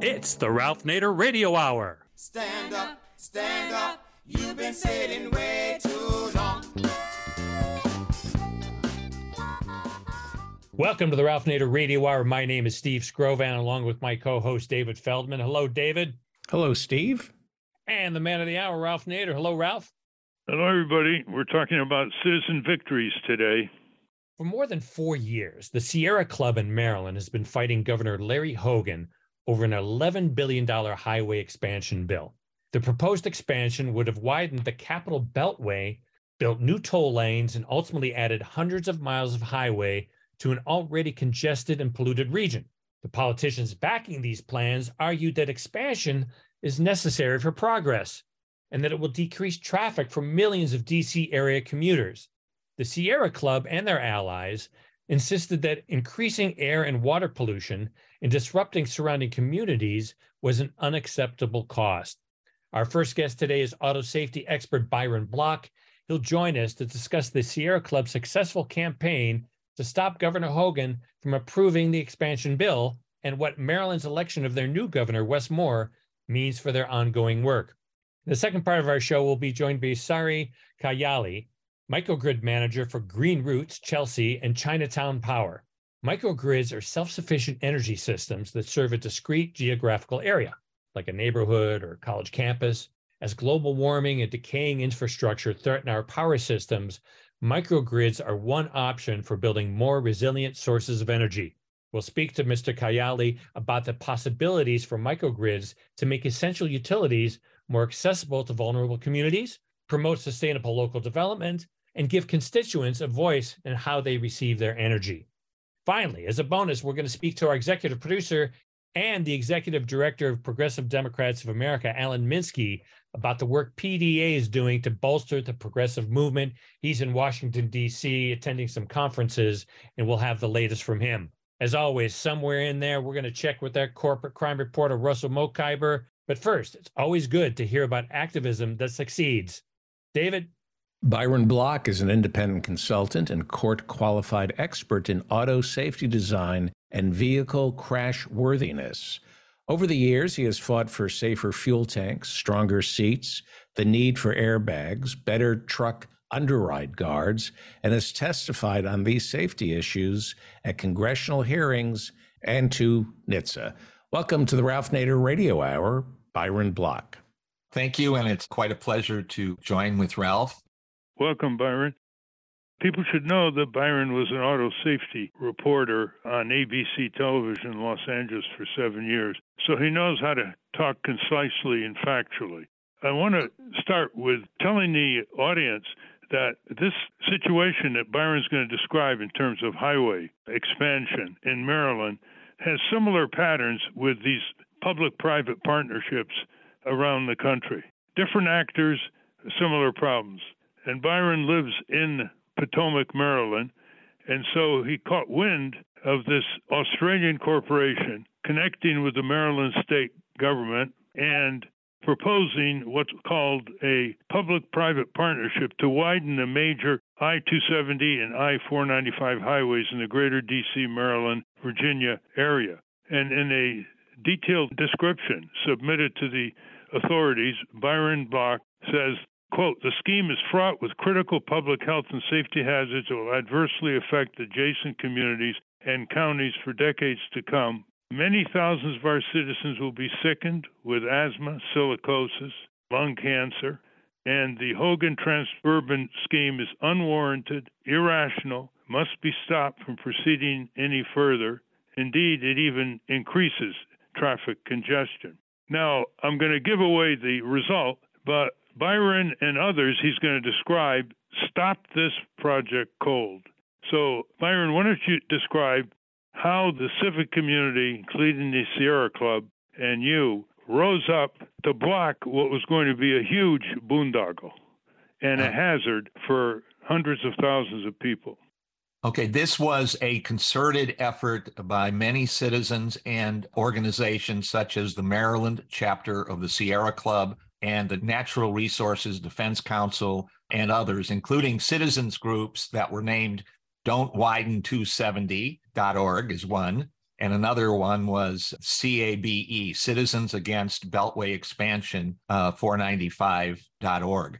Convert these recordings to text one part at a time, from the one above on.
It's the Ralph Nader Radio Hour. Stand up, stand up. You've been sitting way too long. Welcome to the Ralph Nader Radio Hour. My name is Steve Skrovan, along with my co host, David Feldman. Hello, David. Hello, Steve. And the man of the hour, Ralph Nader. Hello, Ralph. Hello, everybody. We're talking about citizen victories today. For more than four years, the Sierra Club in Maryland has been fighting Governor Larry Hogan over an $11 billion highway expansion bill. The proposed expansion would have widened the Capital Beltway, built new toll lanes, and ultimately added hundreds of miles of highway to an already congested and polluted region. The politicians backing these plans argued that expansion is necessary for progress and that it will decrease traffic for millions of DC area commuters. The Sierra Club and their allies insisted that increasing air and water pollution and disrupting surrounding communities was an unacceptable cost. Our first guest today is auto safety expert Byron Bloch. He'll join us to discuss the Sierra Club's successful campaign to stop Governor Hogan from approving the expansion bill and what Maryland's election of their new governor, Wes Moore, means for their ongoing work. The second part of our show, we'll be joined by Sari Kayyali, microgrid manager for Green Roots, Chelsea, and Chinatown Power. Microgrids are self sufficient energy systems that serve a discrete geographical area, like a neighborhood or college campus. As global warming and decaying infrastructure threaten our power systems, microgrids are one option for building more resilient sources of energy. We'll speak to Mr. Kayyali about the possibilities for microgrids to make essential utilities more accessible to vulnerable communities, promote sustainable local development, and give constituents a voice in how they receive their energy. Finally, as a bonus, we're going to speak to our executive producer and the executive director of Progressive Democrats of America, Alan Minsky, about the work PDA is doing to bolster the progressive movement. He's in Washington, D.C., attending some conferences, and we'll have the latest from him. As always, somewhere in there, we're going to check with our corporate crime reporter, Russell Mokhiber. But first, it's always good to hear about activism that succeeds. David? Byron Bloch is an independent consultant and court qualified expert in auto safety design and vehicle crash worthiness. Over the years, he has fought for safer fuel tanks, stronger seats, the need for airbags, better truck underride guards, and has testified on these safety issues at congressional hearings and to NHTSA. Welcome to the Ralph Nader Radio Hour, Byron Bloch. Thank you, and it's quite a pleasure to join with Ralph. Welcome, Byron. People should know that Byron was an auto safety reporter on ABC television in Los Angeles for seven years, so he knows how to talk concisely and factually. I want to start with telling the audience that this situation that Byron's going to describe in terms of highway expansion in Maryland has similar patterns with these public private partnerships around the country. Different actors, similar problems. And Byron lives in Potomac, Maryland. And so he caught wind of this Australian corporation connecting with the Maryland state government and proposing what's called a public private partnership to widen the major I 270 and I 495 highways in the greater DC, Maryland, Virginia area. And in a detailed description submitted to the authorities, Byron Bloch says Quote, the scheme is fraught with critical public health and safety hazards that will adversely affect adjacent communities and counties for decades to come. Many thousands of our citizens will be sickened with asthma, silicosis, lung cancer, and the Hogan Transurban scheme is unwarranted, irrational, must be stopped from proceeding any further. Indeed, it even increases traffic congestion. Now, I'm going to give away the result, but Byron and others he's going to describe stop this project cold. So, Byron, why don't you describe how the civic community, including the Sierra Club and you, rose up to block what was going to be a huge boondoggle and a uh. hazard for hundreds of thousands of people. Okay, this was a concerted effort by many citizens and organizations such as the Maryland chapter of the Sierra Club, and the Natural Resources Defense Council and others, including citizens groups that were named Don't Widen 270.org is one, and another one was CABE, Citizens Against Beltway Expansion, uh, 495.org.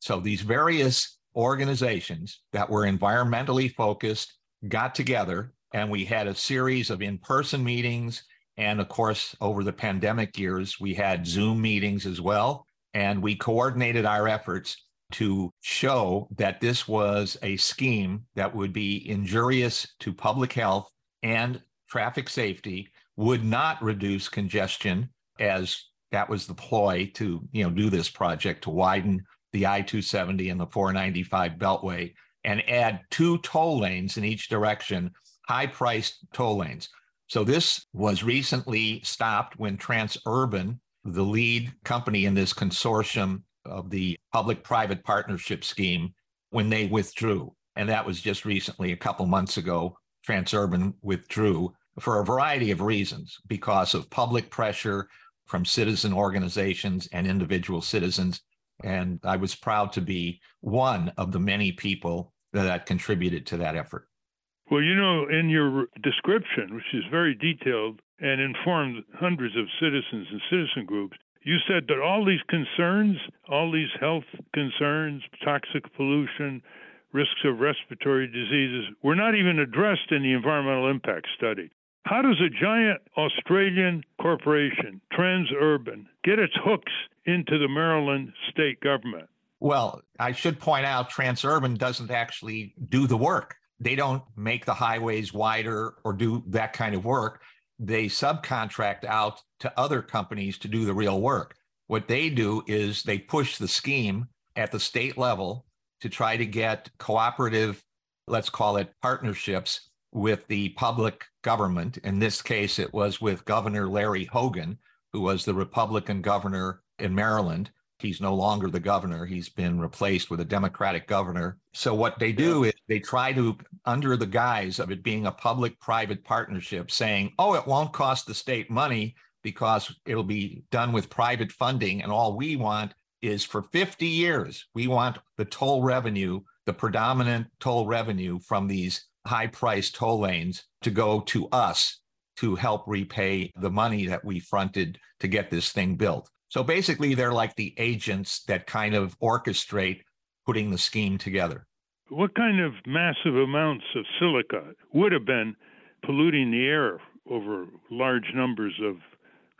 So these various organizations that were environmentally focused got together, and we had a series of in person meetings. And of course, over the pandemic years, we had Zoom meetings as well. And we coordinated our efforts to show that this was a scheme that would be injurious to public health and traffic safety, would not reduce congestion as that was the ploy to you know do this project to widen the I-270 and the 495 beltway and add two toll lanes in each direction, high-priced toll lanes. So this was recently stopped when Transurban, the lead company in this consortium of the public-private partnership scheme, when they withdrew. And that was just recently, a couple months ago, Transurban withdrew for a variety of reasons because of public pressure from citizen organizations and individual citizens. And I was proud to be one of the many people that contributed to that effort. Well, you know, in your description, which is very detailed and informed hundreds of citizens and citizen groups, you said that all these concerns, all these health concerns, toxic pollution, risks of respiratory diseases, were not even addressed in the environmental impact study. How does a giant Australian corporation, Transurban, get its hooks into the Maryland state government? Well, I should point out Transurban doesn't actually do the work. They don't make the highways wider or do that kind of work. They subcontract out to other companies to do the real work. What they do is they push the scheme at the state level to try to get cooperative, let's call it partnerships with the public government. In this case, it was with Governor Larry Hogan, who was the Republican governor in Maryland. He's no longer the governor. He's been replaced with a Democratic governor. So, what they do is they try to, under the guise of it being a public private partnership, saying, oh, it won't cost the state money because it'll be done with private funding. And all we want is for 50 years, we want the toll revenue, the predominant toll revenue from these high priced toll lanes to go to us to help repay the money that we fronted to get this thing built. So basically, they're like the agents that kind of orchestrate putting the scheme together. What kind of massive amounts of silica would have been polluting the air over large numbers of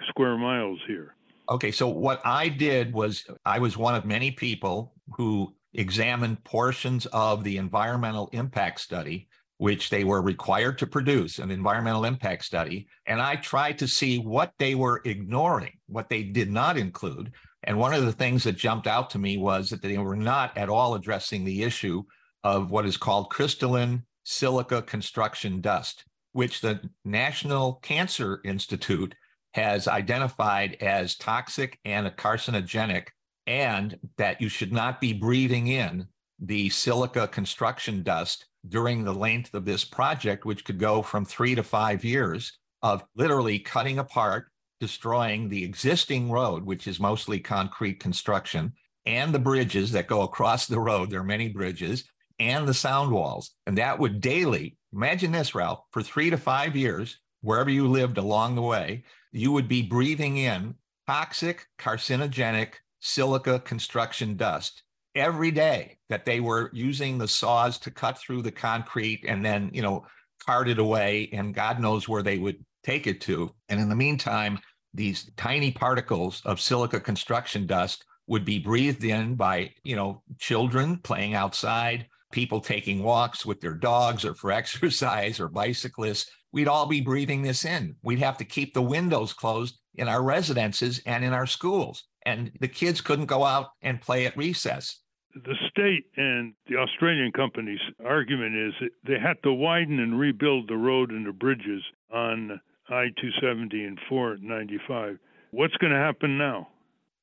square miles here? Okay, so what I did was I was one of many people who examined portions of the environmental impact study which they were required to produce an environmental impact study. And I tried to see what they were ignoring, what they did not include. And one of the things that jumped out to me was that they were not at all addressing the issue of what is called crystalline silica construction dust, which the National Cancer Institute has identified as toxic and carcinogenic, and that you should not be breathing in the silica construction dust during the length of this project, which could go from three to five years of literally cutting apart, destroying the existing road, which is mostly concrete construction, and the bridges that go across the road. There are many bridges and the sound walls. And that would daily, imagine this, Ralph, for three to five years, wherever you lived along the way, you would be breathing in toxic, carcinogenic silica construction dust every day that they were using the saws to cut through the concrete and then, you know, cart it away and God knows where they would take it to. And in the meantime, these tiny particles of silica construction dust would be breathed in by, you know, children playing outside, people taking walks with their dogs or for exercise or bicyclists. We'd all be breathing this in. We'd have to keep the windows closed in our residences and in our schools. And the kids couldn't go out and play at recess the state and the Australian company's argument is that they had to widen and rebuild the road and the bridges on I 270 and 495. What's going to happen now?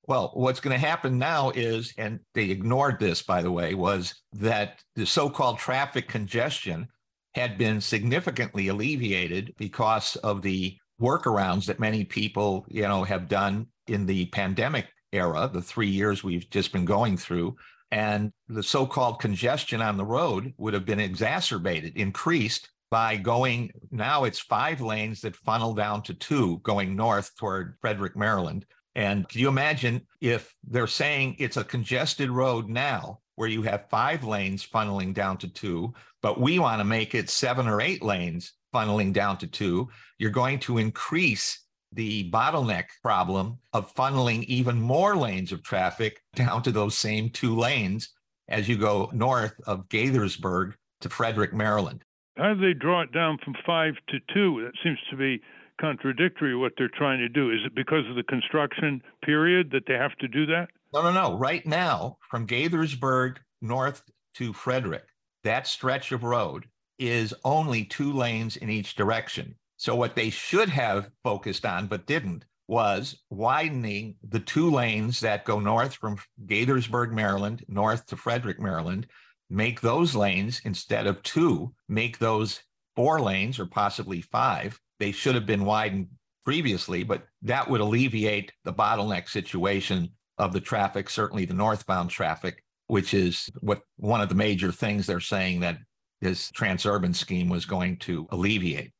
Well, what's going to happen now is, and they ignored this, by the way, was that the so called traffic congestion had been significantly alleviated because of the workarounds that many people, you know, have done in the pandemic era, the three years we've just been going through and the so called congestion on the road would have been exacerbated, increased by going now it's five lanes that funnel down to two going north toward Frederick, Maryland. And can you imagine if they're saying it's a congested road now where you have five lanes funneling down to two, but we want to make it seven or eight lanes funneling down to two, you're going to increase the bottleneck problem of funneling even more lanes of traffic down to those same two lanes as you go north of Gaithersburg to Frederick, Maryland. How do they draw it down from five to two? That seems to be contradictory what they're trying to do. Is it because of the construction period that they have to do that? No, no, no. Right now, from Gaithersburg north to Frederick, that stretch of road is only two lanes in each direction. So, what they should have focused on but didn't was widening the two lanes that go north from Gaithersburg, Maryland, north to Frederick, Maryland, make those lanes instead of two, make those four lanes or possibly five. They should have been widened previously, but that would alleviate the bottleneck situation of the traffic, certainly the northbound traffic, which is what one of the major things they're saying that this transurban scheme was going to alleviate.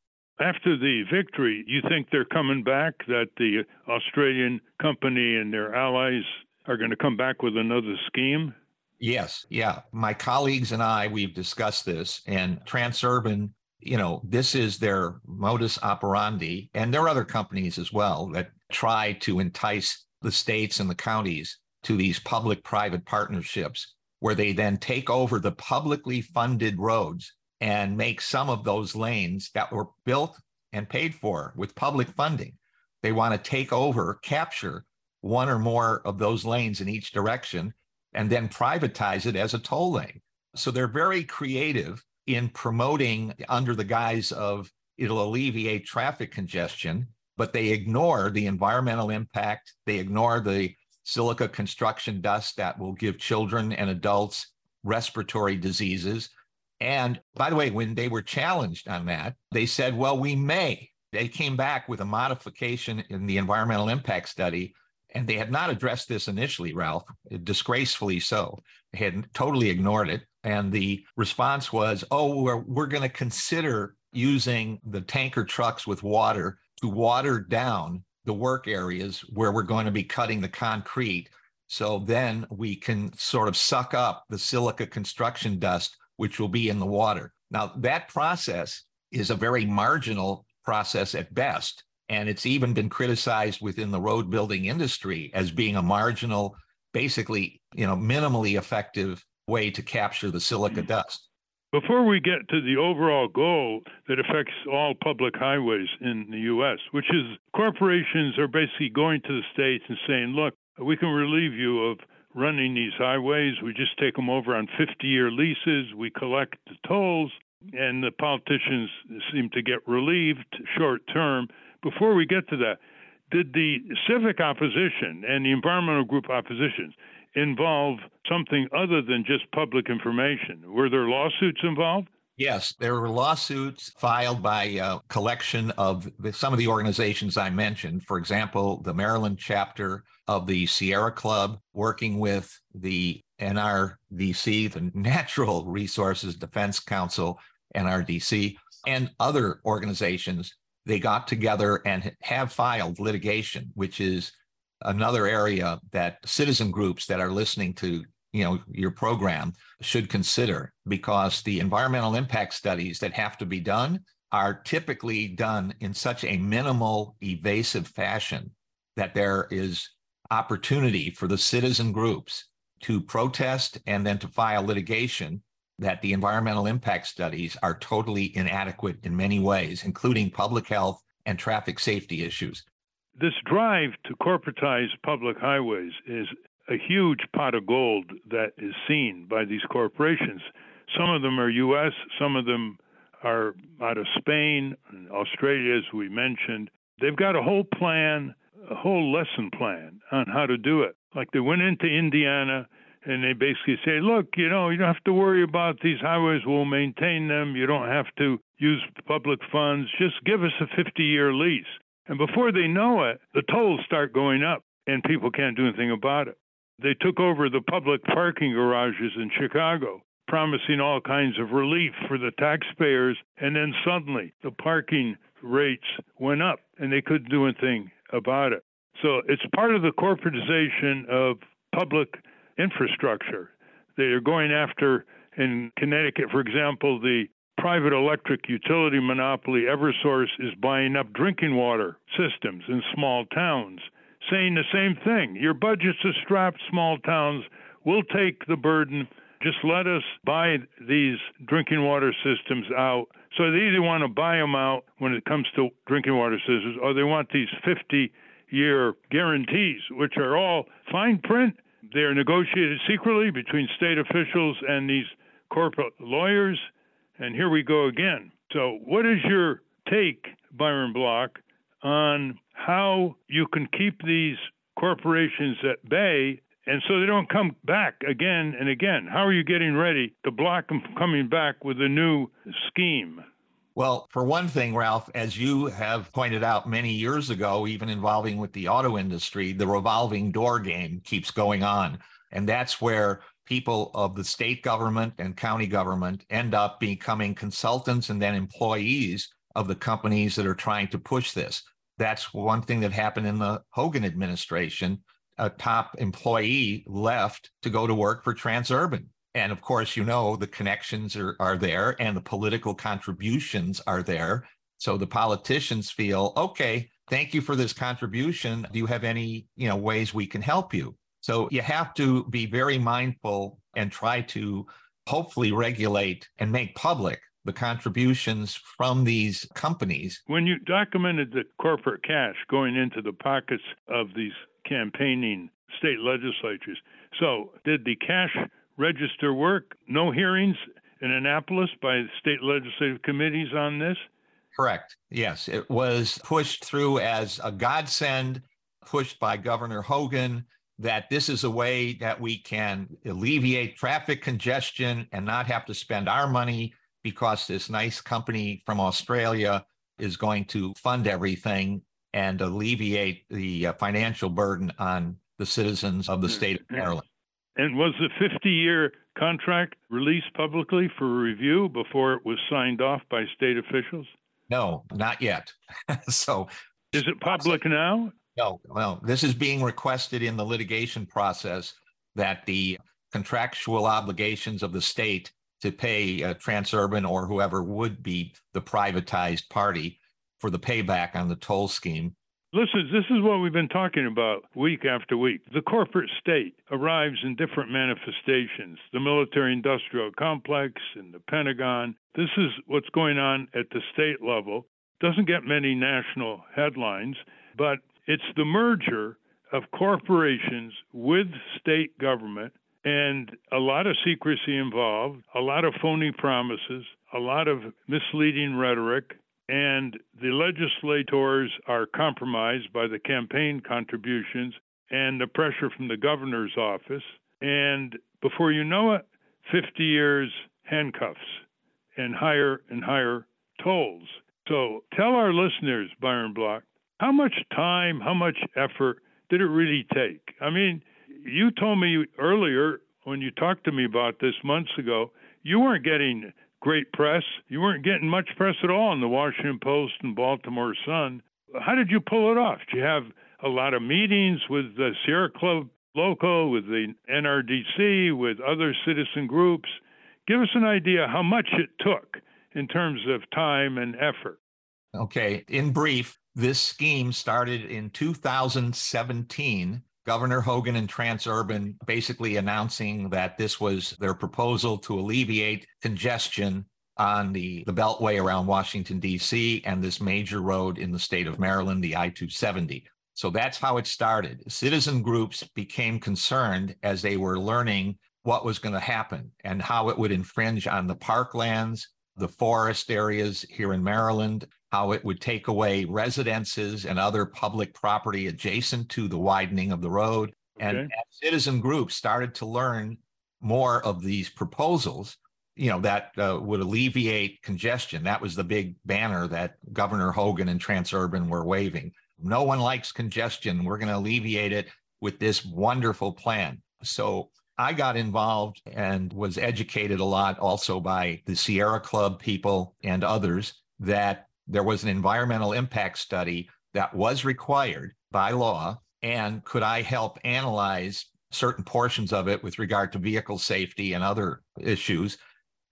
After the victory, you think they're coming back, that the Australian company and their allies are going to come back with another scheme? Yes, yeah. My colleagues and I, we've discussed this, and Transurban, you know, this is their modus operandi, and there are other companies as well that try to entice the states and the counties to these public private partnerships where they then take over the publicly funded roads and make some of those lanes that were built and paid for with public funding. They want to take over, capture one or more of those lanes in each direction and then privatize it as a toll lane. So they're very creative in promoting under the guise of it'll alleviate traffic congestion, but they ignore the environmental impact. They ignore the silica construction dust that will give children and adults respiratory diseases. And by the way, when they were challenged on that, they said, well, we may. They came back with a modification in the environmental impact study and they had not addressed this initially, Ralph, disgracefully so. They had totally ignored it. And the response was, oh, we're, we're going to consider using the tanker trucks with water to water down the work areas where we're going to be cutting the concrete. So then we can sort of suck up the silica construction dust, which will be in the water. Now, that process is a very marginal process at best. And it's even been criticized within the road building industry as being a marginal, basically, you know, minimally effective way to capture the silica mm-hmm. dust. Before we get to the overall goal that affects all public highways in the U.S., which is corporations are basically going to the states and saying, look, we can relieve you of running these highways. We just take them over on 50 year leases. We collect the tolls, and the politicians seem to get relieved short term. Before we get to that, did the civic opposition and the environmental group oppositions involve something other than just public information? Were there lawsuits involved? Yes, there were lawsuits filed by a collection of some of the organizations I mentioned. For example, the Maryland chapter of the Sierra Club, working with the NRDC, the Natural Resources Defense Council, NRDC, and other organizations they got together and have filed litigation, which is another area that citizen groups that are listening to you know your program should consider because the environmental impact studies that have to be done are typically done in such a minimal evasive fashion that there is opportunity for the citizen groups to protest and then to file litigation that the environmental impact studies are totally inadequate in many ways, including public health and traffic safety issues. This drive to corporatize public highways is a huge pot of gold that is seen by these corporations. Some of them are U.S., some of them are out of Spain Australia, as we mentioned. They've got a whole plan, a whole lesson plan on how to do it. Like they went into Indiana and they basically say, look, you know, you don't have to worry about these highways. We'll maintain them. You don't have to use public funds. Just give us a 50 year lease. And before they know it, the tolls start going up and people can't do anything about it. They took over the public parking garages in Chicago, promising all kinds of relief for the taxpayers, and then suddenly the parking rates went up and they couldn't do anything about it. So it's part of the corporatization of public infrastructure. They are going after, in Connecticut, for example, the private electric utility monopoly Eversource is buying up drinking water systems in small towns, saying the same thing. Your budget's are strapped, small towns. We'll take the burden. Just let us buy these drinking water systems out. So they either want to buy them out when it comes to drinking water systems, or they want these 50 year guarantees, which are all fine print. They're negotiated secretly between state officials and these corporate lawyers. And here we go again. So, what is your take, Byron Bloch, on how you can keep these corporations at bay and so they don't come back again and again? How are you getting ready to block them from coming back with a new scheme? Well, for one thing, Ralph, as you have pointed out many years ago, even involving with the auto industry, the revolving door game keeps going on. And that's where people of the state government and county government end up becoming consultants and then employees of the companies that are trying to push this. That's one thing that happened in the Hogan administration. A top employee left to go to work for Transurban and of course, you know, the connections are, are there and the political contributions are there. So the politicians feel, okay, thank you for this contribution. Do you have any, you know, ways we can help you? So you have to be very mindful and try to hopefully regulate and make public the contributions from these companies. When you documented the corporate cash going into the pockets of these campaigning state legislatures, so did the cash register work. No hearings in Annapolis by state legislative committees on this? Correct. Yes. It was pushed through as a godsend, pushed by Governor Hogan, that this is a way that we can alleviate traffic congestion and not have to spend our money because this nice company from Australia is going to fund everything and alleviate the uh, financial burden on the citizens of the state of Maryland. And was the 50 year contract released publicly for review before it was signed off by state officials? No, not yet. so, is it public now? No, well, this is being requested in the litigation process that the contractual obligations of the state to pay uh, Transurban or whoever would be the privatized party for the payback on the toll scheme Listen, this is what we've been talking about week after week. The corporate state arrives in different manifestations the military industrial complex and the Pentagon. This is what's going on at the state level. Doesn't get many national headlines, but it's the merger of corporations with state government and a lot of secrecy involved, a lot of phony promises, a lot of misleading rhetoric, and the legislators are compromised by the campaign contributions and the pressure from the governor's office. And before you know it, 50 years handcuffs and higher and higher tolls. So tell our listeners, Byron Bloch, how much time, how much effort did it really take? I mean, you told me earlier when you talked to me about this months ago, you weren't getting great press. You weren't getting much press at all in the Washington Post and Baltimore Sun. How did you pull it off? Did you have a lot of meetings with the Sierra Club local, with the NRDC, with other citizen groups? Give us an idea how much it took in terms of time and effort. Okay. In brief, this scheme started in 2017 Governor Hogan and Transurban basically announcing that this was their proposal to alleviate congestion on the, the beltway around Washington, D.C., and this major road in the state of Maryland, the I 270. So that's how it started. Citizen groups became concerned as they were learning what was going to happen and how it would infringe on the parklands, the forest areas here in Maryland, how it would take away residences and other public property adjacent to the widening of the road. Okay. And citizen groups started to learn more of these proposals, you know, that uh, would alleviate congestion. That was the big banner that Governor Hogan and Transurban were waving. No one likes congestion. We're going to alleviate it with this wonderful plan. So I got involved and was educated a lot also by the Sierra Club people and others that there was an environmental impact study that was required by law. And could I help analyze certain portions of it with regard to vehicle safety and other issues?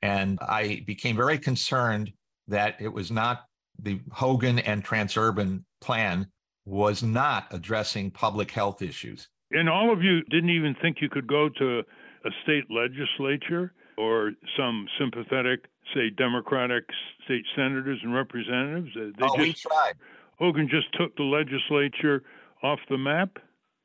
And I became very concerned that it was not the Hogan and Transurban plan was not addressing public health issues. And all of you didn't even think you could go to a state legislature or some sympathetic, say, Democratic state senators and representatives. Uh, they oh, just, we tried. Hogan just took the legislature off the map.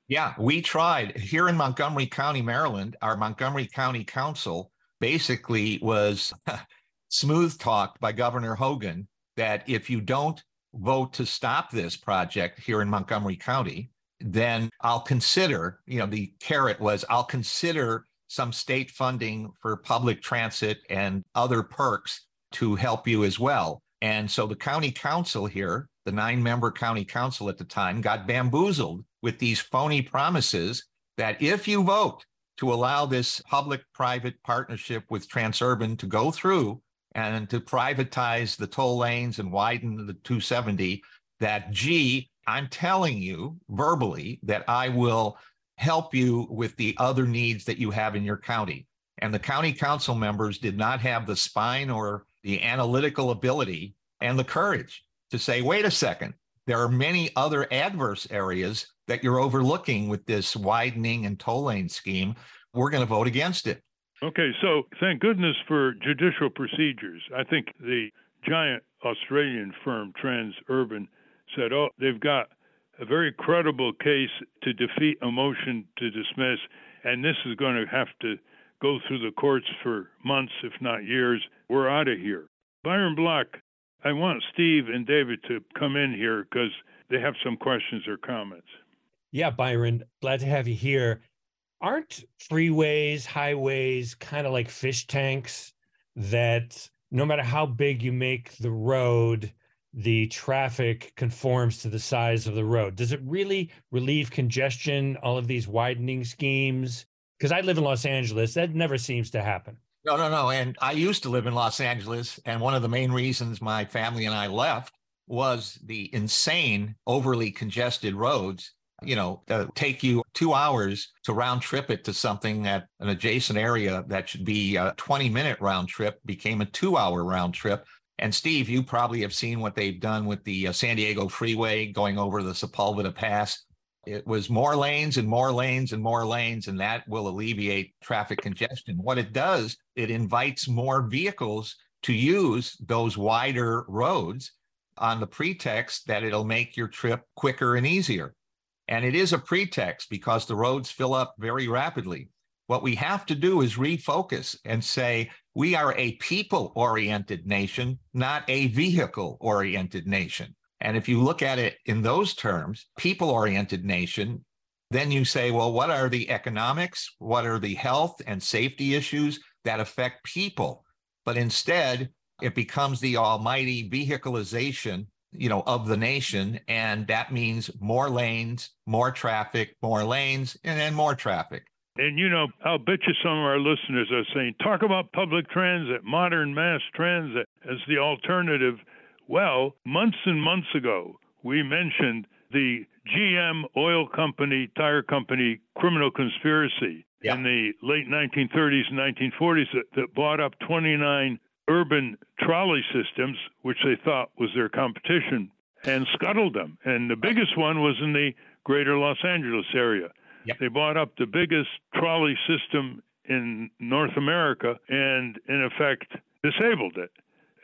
Yeah, we tried. Here in Montgomery County, Maryland, our Montgomery County Council basically was smooth talked by Governor Hogan that if you don't vote to stop this project here in Montgomery County, then I'll consider, you know, the carrot was I'll consider some state funding for public transit and other perks to help you as well. And so the county council here, the nine member county council at the time, got bamboozled with these phony promises that if you vote to allow this public private partnership with Transurban to go through and to privatize the toll lanes and widen the 270, that gee, I'm telling you verbally that I will help you with the other needs that you have in your county. And the county council members did not have the spine or the analytical ability and the courage to say, wait a second, there are many other adverse areas that you're overlooking with this widening and toll lane scheme. We're going to vote against it. Okay, so thank goodness for judicial procedures. I think the giant Australian firm Transurban said, oh, they've got a very credible case to defeat a motion to dismiss, and this is going to have to go through the courts for months, if not years. We're out of here. Byron Bloch, I want Steve and David to come in here because they have some questions or comments. Yeah, Byron, glad to have you here. Aren't freeways, highways kind of like fish tanks that no matter how big you make the road, the traffic conforms to the size of the road. Does it really relieve congestion, all of these widening schemes? Because I live in Los Angeles, that never seems to happen. No, no, no. And I used to live in Los Angeles. And one of the main reasons my family and I left was the insane, overly congested roads. You know, take you two hours to round trip it to something at an adjacent area that should be a 20 minute round trip became a two hour round trip and Steve, you probably have seen what they've done with the uh, San Diego Freeway going over the Sepulveda Pass. It was more lanes and more lanes and more lanes, and that will alleviate traffic congestion. What it does, it invites more vehicles to use those wider roads on the pretext that it'll make your trip quicker and easier. And it is a pretext because the roads fill up very rapidly. What we have to do is refocus and say, we are a people oriented nation, not a vehicle oriented nation. And if you look at it in those terms, people oriented nation, then you say, well, what are the economics? What are the health and safety issues that affect people? But instead, it becomes the almighty vehicleization you know of the nation and that means more lanes more traffic more lanes and then more traffic and you know, I'll bet you some of our listeners are saying, talk about public transit, modern mass transit as the alternative. Well, months and months ago, we mentioned the GM oil company, tire company criminal conspiracy yeah. in the late 1930s and 1940s that, that bought up 29 urban trolley systems, which they thought was their competition, and scuttled them. And the biggest one was in the greater Los Angeles area. Yep. They bought up the biggest trolley system in North America and, in effect, disabled it.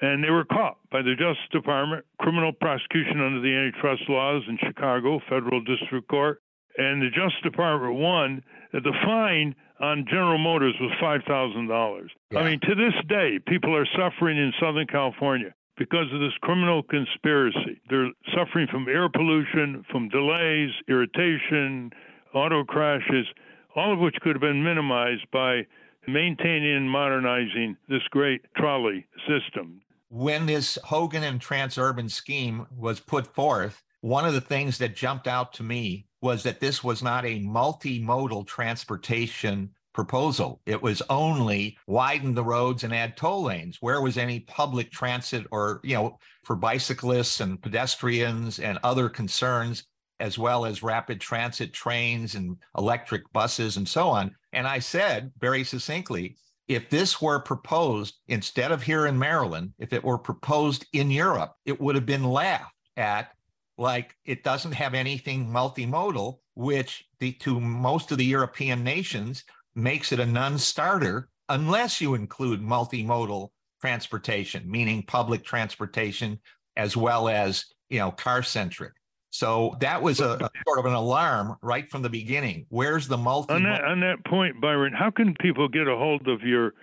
And they were caught by the Justice Department, criminal prosecution under the antitrust laws in Chicago, federal district court. And the Justice Department won. The fine on General Motors was $5,000. Yeah. I mean, to this day, people are suffering in Southern California because of this criminal conspiracy. They're suffering from air pollution, from delays, irritation, auto crashes, all of which could have been minimized by maintaining and modernizing this great trolley system. When this Hogan and Transurban scheme was put forth, one of the things that jumped out to me was that this was not a multimodal transportation proposal. It was only widen the roads and add toll lanes. Where was any public transit or, you know, for bicyclists and pedestrians and other concerns, as well as rapid transit trains and electric buses and so on? And I said very succinctly, if this were proposed instead of here in Maryland, if it were proposed in Europe, it would have been laughed at like it doesn't have anything multimodal, which the, to most of the European nations makes it a non-starter unless you include multimodal transportation, meaning public transportation as well as you know car centric. So that was a, a, sort of an alarm right from the beginning. Where's the multi? On that, on that point, Byron, how can people get a hold of your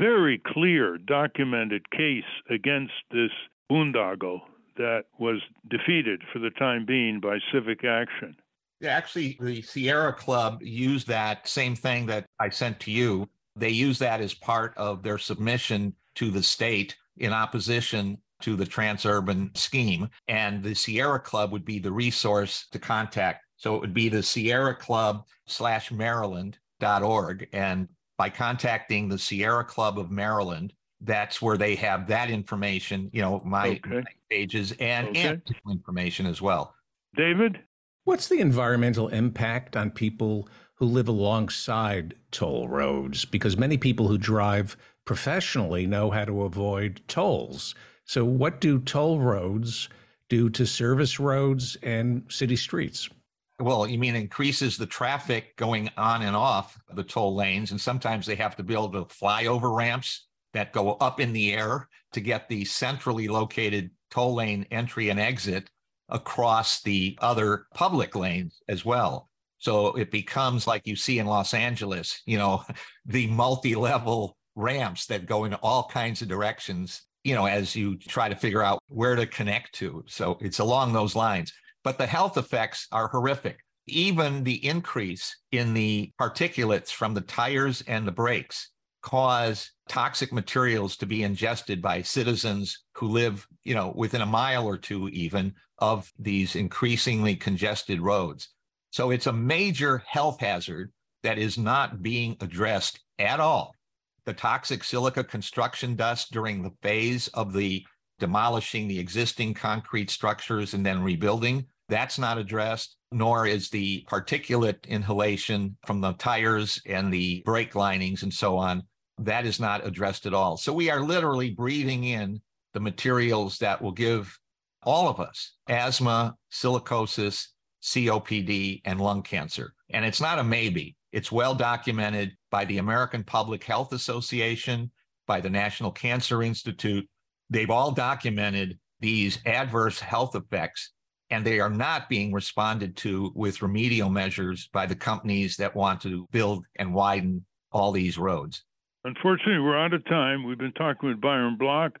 very clear, documented case against this boondoggle that was defeated for the time being by civic action? Yeah, actually, the Sierra Club used that same thing that I sent to you. They used that as part of their submission to the state in opposition to the transurban scheme. And the Sierra Club would be the resource to contact. So it would be the Sierra Club slash Maryland.org. And by contacting the Sierra Club of Maryland, that's where they have that information, you know, my, okay. my pages and, okay. and information as well. David? What's the environmental impact on people who live alongside toll roads? Because many people who drive professionally know how to avoid tolls. So, what do toll roads do to service roads and city streets? Well, you mean increases the traffic going on and off the toll lanes, and sometimes they have to build the flyover ramps that go up in the air to get the centrally located toll lane entry and exit across the other public lanes as well. So it becomes like you see in Los Angeles, you know, the multi level ramps that go in all kinds of directions, you know, as you try to figure out where to connect to. So it's along those lines. But the health effects are horrific. Even the increase in the particulates from the tires and the brakes cause toxic materials to be ingested by citizens who live, you know, within a mile or two even of these increasingly congested roads. So it's a major health hazard that is not being addressed at all. The toxic silica construction dust during the phase of the demolishing the existing concrete structures and then rebuilding, that's not addressed, nor is the particulate inhalation from the tires and the brake linings and so on. That is not addressed at all. So we are literally breathing in the materials that will give all of us asthma, silicosis, COPD, and lung cancer. And it's not a maybe. It's well documented by the American Public Health Association, by the National Cancer Institute. They've all documented these adverse health effects, and they are not being responded to with remedial measures by the companies that want to build and widen all these roads. Unfortunately, we're out of time. We've been talking with Byron Bloch,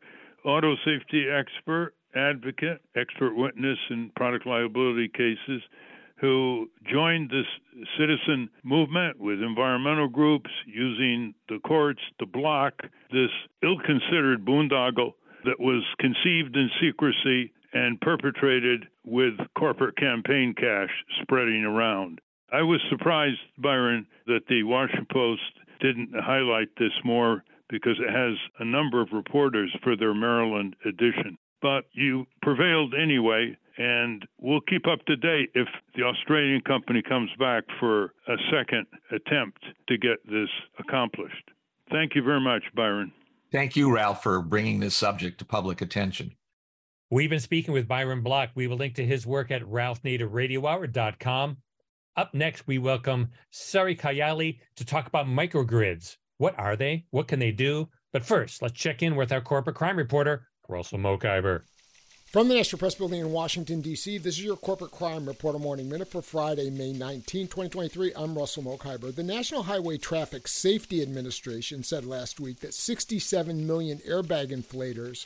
auto safety expert advocate, expert witness in product liability cases, who joined this citizen movement with environmental groups using the courts to block this ill considered boondoggle that was conceived in secrecy and perpetrated with corporate campaign cash spreading around. I was surprised, Byron, that the Washington Post didn't highlight this more because it has a number of reporters for their Maryland edition but you prevailed anyway. And we'll keep up to date if the Australian company comes back for a second attempt to get this accomplished. Thank you very much, Byron. Thank you, Ralph, for bringing this subject to public attention. We've been speaking with Byron Bloch. We will link to his work at ralphnaderradiohour.com. Up next, we welcome Sari Kayyali to talk about microgrids. What are they? What can they do? But first, let's check in with our corporate crime reporter, Russell Mokhiber. From the National Press Building in Washington, D.C., this is your Corporate Crime Reporter Morning Minute for Friday, May 19, 2023. I'm Russell Mokhiber. The National Highway Traffic Safety Administration said last week that 67 million airbag inflators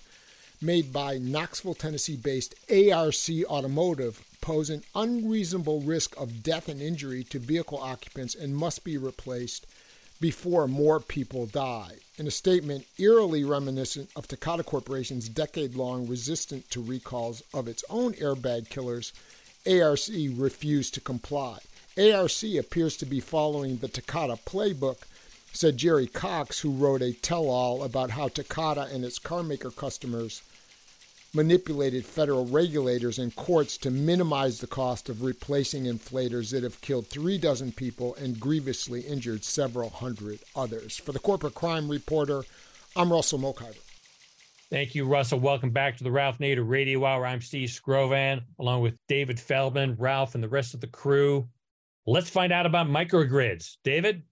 made by Knoxville, Tennessee based ARC Automotive pose an unreasonable risk of death and injury to vehicle occupants and must be replaced before more people die. In a statement eerily reminiscent of Takata Corporation's decade long resistance to recalls of its own airbag killers, ARC refused to comply. ARC appears to be following the Takata playbook said Jerry Cox, who wrote a tell all about how Takata and its carmaker customers manipulated federal regulators and courts to minimize the cost of replacing inflators that have killed three dozen people and grievously injured several hundred others. For the Corporate Crime Reporter, I'm Russell Mokhiber. Thank you, Russell. Welcome back to the Ralph Nader Radio Hour. I'm Steve Skrovan, along with David Feldman, Ralph, and the rest of the crew. Let's find out about microgrids. David?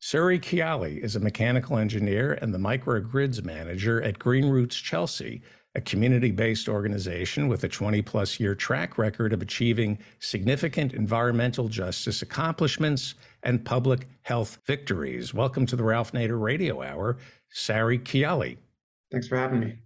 Sari Kayyali is a mechanical engineer and the microgrids manager at Green Roots Chelsea, a community based organization with a 20 plus year track record of achieving significant environmental justice accomplishments and public health victories. Welcome to the Ralph Nader Radio Hour, Sari Kayyali. Thanks for having me.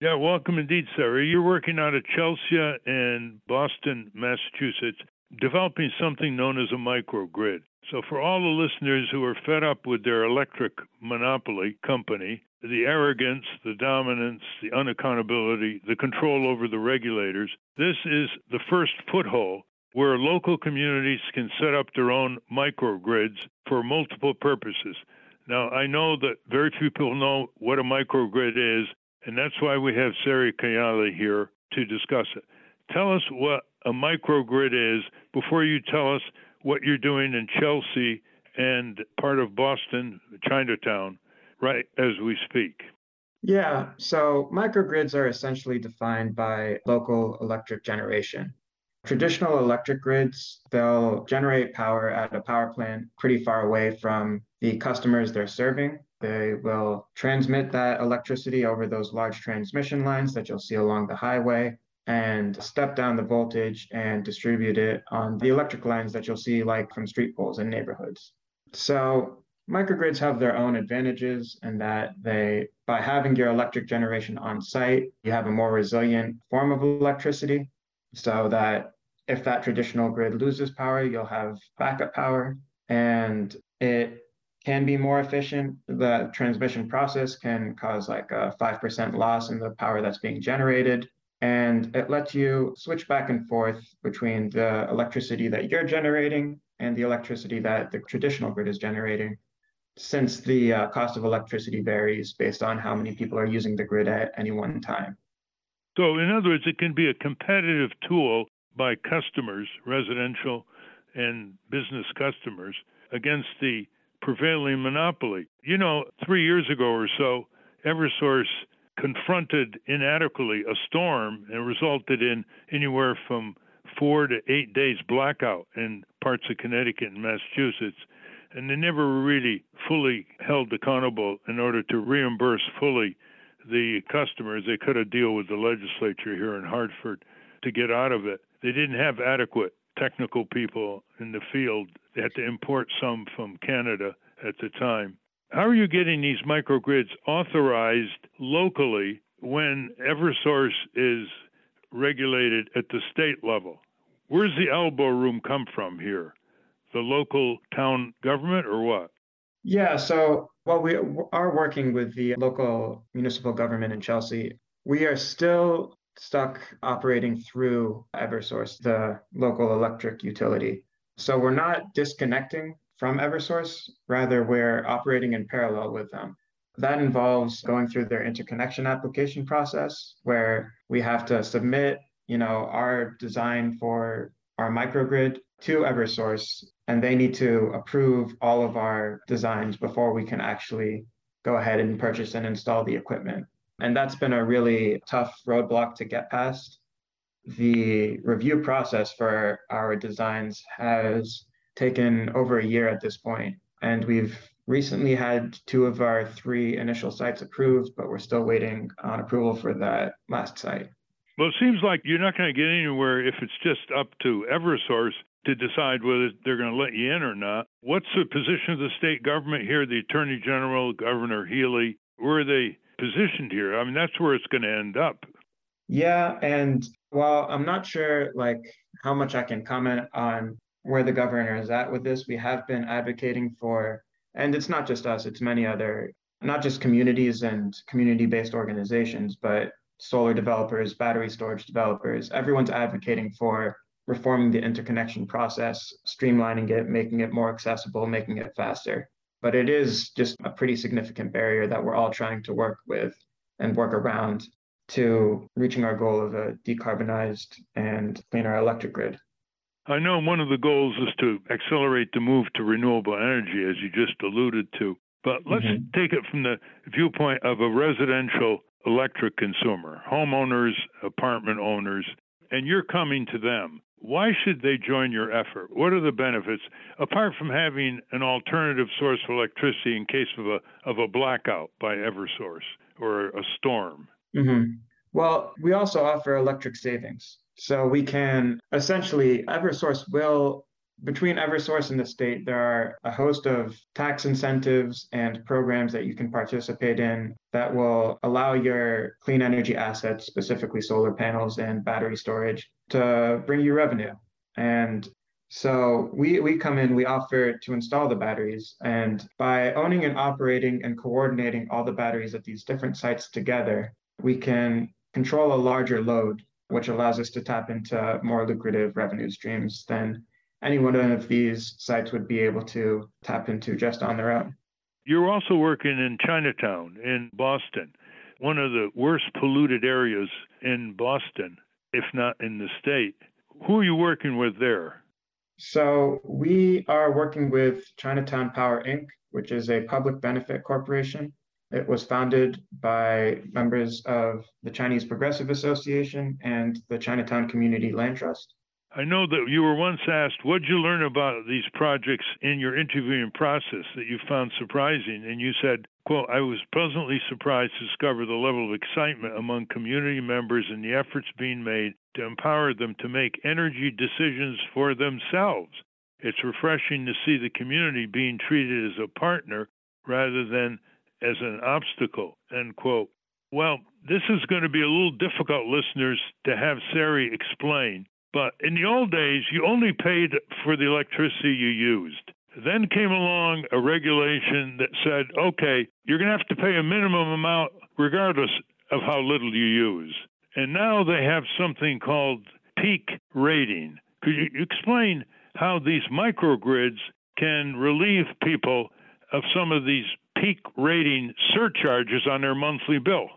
Yeah, welcome indeed, Sari. You're working out of Chelsea and Boston, Massachusetts, developing something known as a microgrid. So, for all the listeners who are fed up with their electric monopoly company, the arrogance, the dominance, the unaccountability, the control over the regulators, this is the first foothold where local communities can set up their own microgrids for multiple purposes. Now, I know that very few people know what a microgrid is, and that's why we have Sari Kayyali here to discuss it. Tell us what a microgrid is before you tell us what you're doing in Chelsea and part of Boston, Chinatown, right as we speak. Yeah, so microgrids are essentially defined by local electric generation. Traditional electric grids, they'll generate power at a power plant pretty far away from the customers they're serving. They will transmit that electricity over those large transmission lines that you'll see along the highway and step down the voltage and distribute it on the electric lines that you'll see like from street poles in neighborhoods. So microgrids have their own advantages in that they by having your electric generation on site, you have a more resilient form of electricity so that if that traditional grid loses power, you'll have backup power and it can be more efficient. The transmission process can cause like a 5% loss in the power that's being generated and it lets you switch back and forth between the electricity that you're generating and the electricity that the traditional grid is generating since the uh, cost of electricity varies based on how many people are using the grid at any one time. So, in other words, it can be a competitive tool by customers, residential and business customers, against the prevailing monopoly. You know, three years ago or so, Eversource confronted inadequately a storm and resulted in anywhere from four to eight days blackout in parts of Connecticut and Massachusetts. And they never really fully held accountable in order to reimburse fully the customers. They could have deal with the legislature here in Hartford to get out of it. They didn't have adequate technical people in the field. They had to import some from Canada at the time. How are you getting these microgrids authorized locally when Eversource is regulated at the state level? Where's the elbow room come from here? The local town government or what? Yeah, so while we are working with the local municipal government in Chelsea, we are still stuck operating through Eversource, the local electric utility. So we're not disconnecting from Eversource, rather, we're operating in parallel with them. That involves going through their interconnection application process where we have to submit, you know, our design for our microgrid to Eversource and they need to approve all of our designs before we can actually go ahead and purchase and install the equipment. And that's been a really tough roadblock to get past. The review process for our designs has taken over a year at this point, and we've recently had two of our three initial sites approved, but we're still waiting on approval for that last site. Well, it seems like you're not going to get anywhere if it's just up to Eversource to decide whether they're going to let you in or not. What's the position of the state government here? The Attorney General, Governor Healey? where are they positioned here? I mean, that's where it's going to end up. Yeah, and while I'm not sure like how much I can comment on where the governor is at with this. We have been advocating for, and it's not just us, it's many other, not just communities and community based organizations, but solar developers, battery storage developers. Everyone's advocating for reforming the interconnection process, streamlining it, making it more accessible, making it faster. but it is just a pretty significant barrier that we're all trying to work with and work around to reaching our goal of a decarbonized and cleaner electric grid. I know one of the goals is to accelerate the move to renewable energy, as you just alluded to. But let's mm-hmm. take it from the viewpoint of a residential electric consumer, homeowners, apartment owners, and you're coming to them. Why should they join your effort? What are the benefits apart from having an alternative source of electricity in case of a of a blackout by EverSource or a storm? Mm-hmm. Well, we also offer electric savings. So we can essentially, Eversource will, between Eversource and the state, there are a host of tax incentives and programs that you can participate in that will allow your clean energy assets, specifically solar panels and battery storage, to bring you revenue. And so we, we come in, we offer to install the batteries. And by owning and operating and coordinating all the batteries at these different sites together, we can control a larger load, which allows us to tap into more lucrative revenue streams than any one of these sites would be able to tap into just on their own. You're also working in Chinatown in Boston, one of the worst polluted areas in Boston, if not in the state. Who are you working with there? So, we are working with Chinatown Power Inc., which is a public benefit corporation. It was founded by members of the Chinese Progressive Association and the Chinatown Community Land Trust. I know that you were once asked, what did you learn about these projects in your interviewing process that you found surprising? And you said, quote, I was pleasantly surprised to discover the level of excitement among community members and the efforts being made to empower them to make energy decisions for themselves. It's refreshing to see the community being treated as a partner rather than as an obstacle, end quote. Well, this is going to be a little difficult, listeners, to have Sari explain. But in the old days, you only paid for the electricity you used. Then came along a regulation that said, okay, you're going to have to pay a minimum amount regardless of how little you use. And now they have something called peak rating. Could you explain how these microgrids can relieve people of some of these peak rating surcharges on their monthly bill.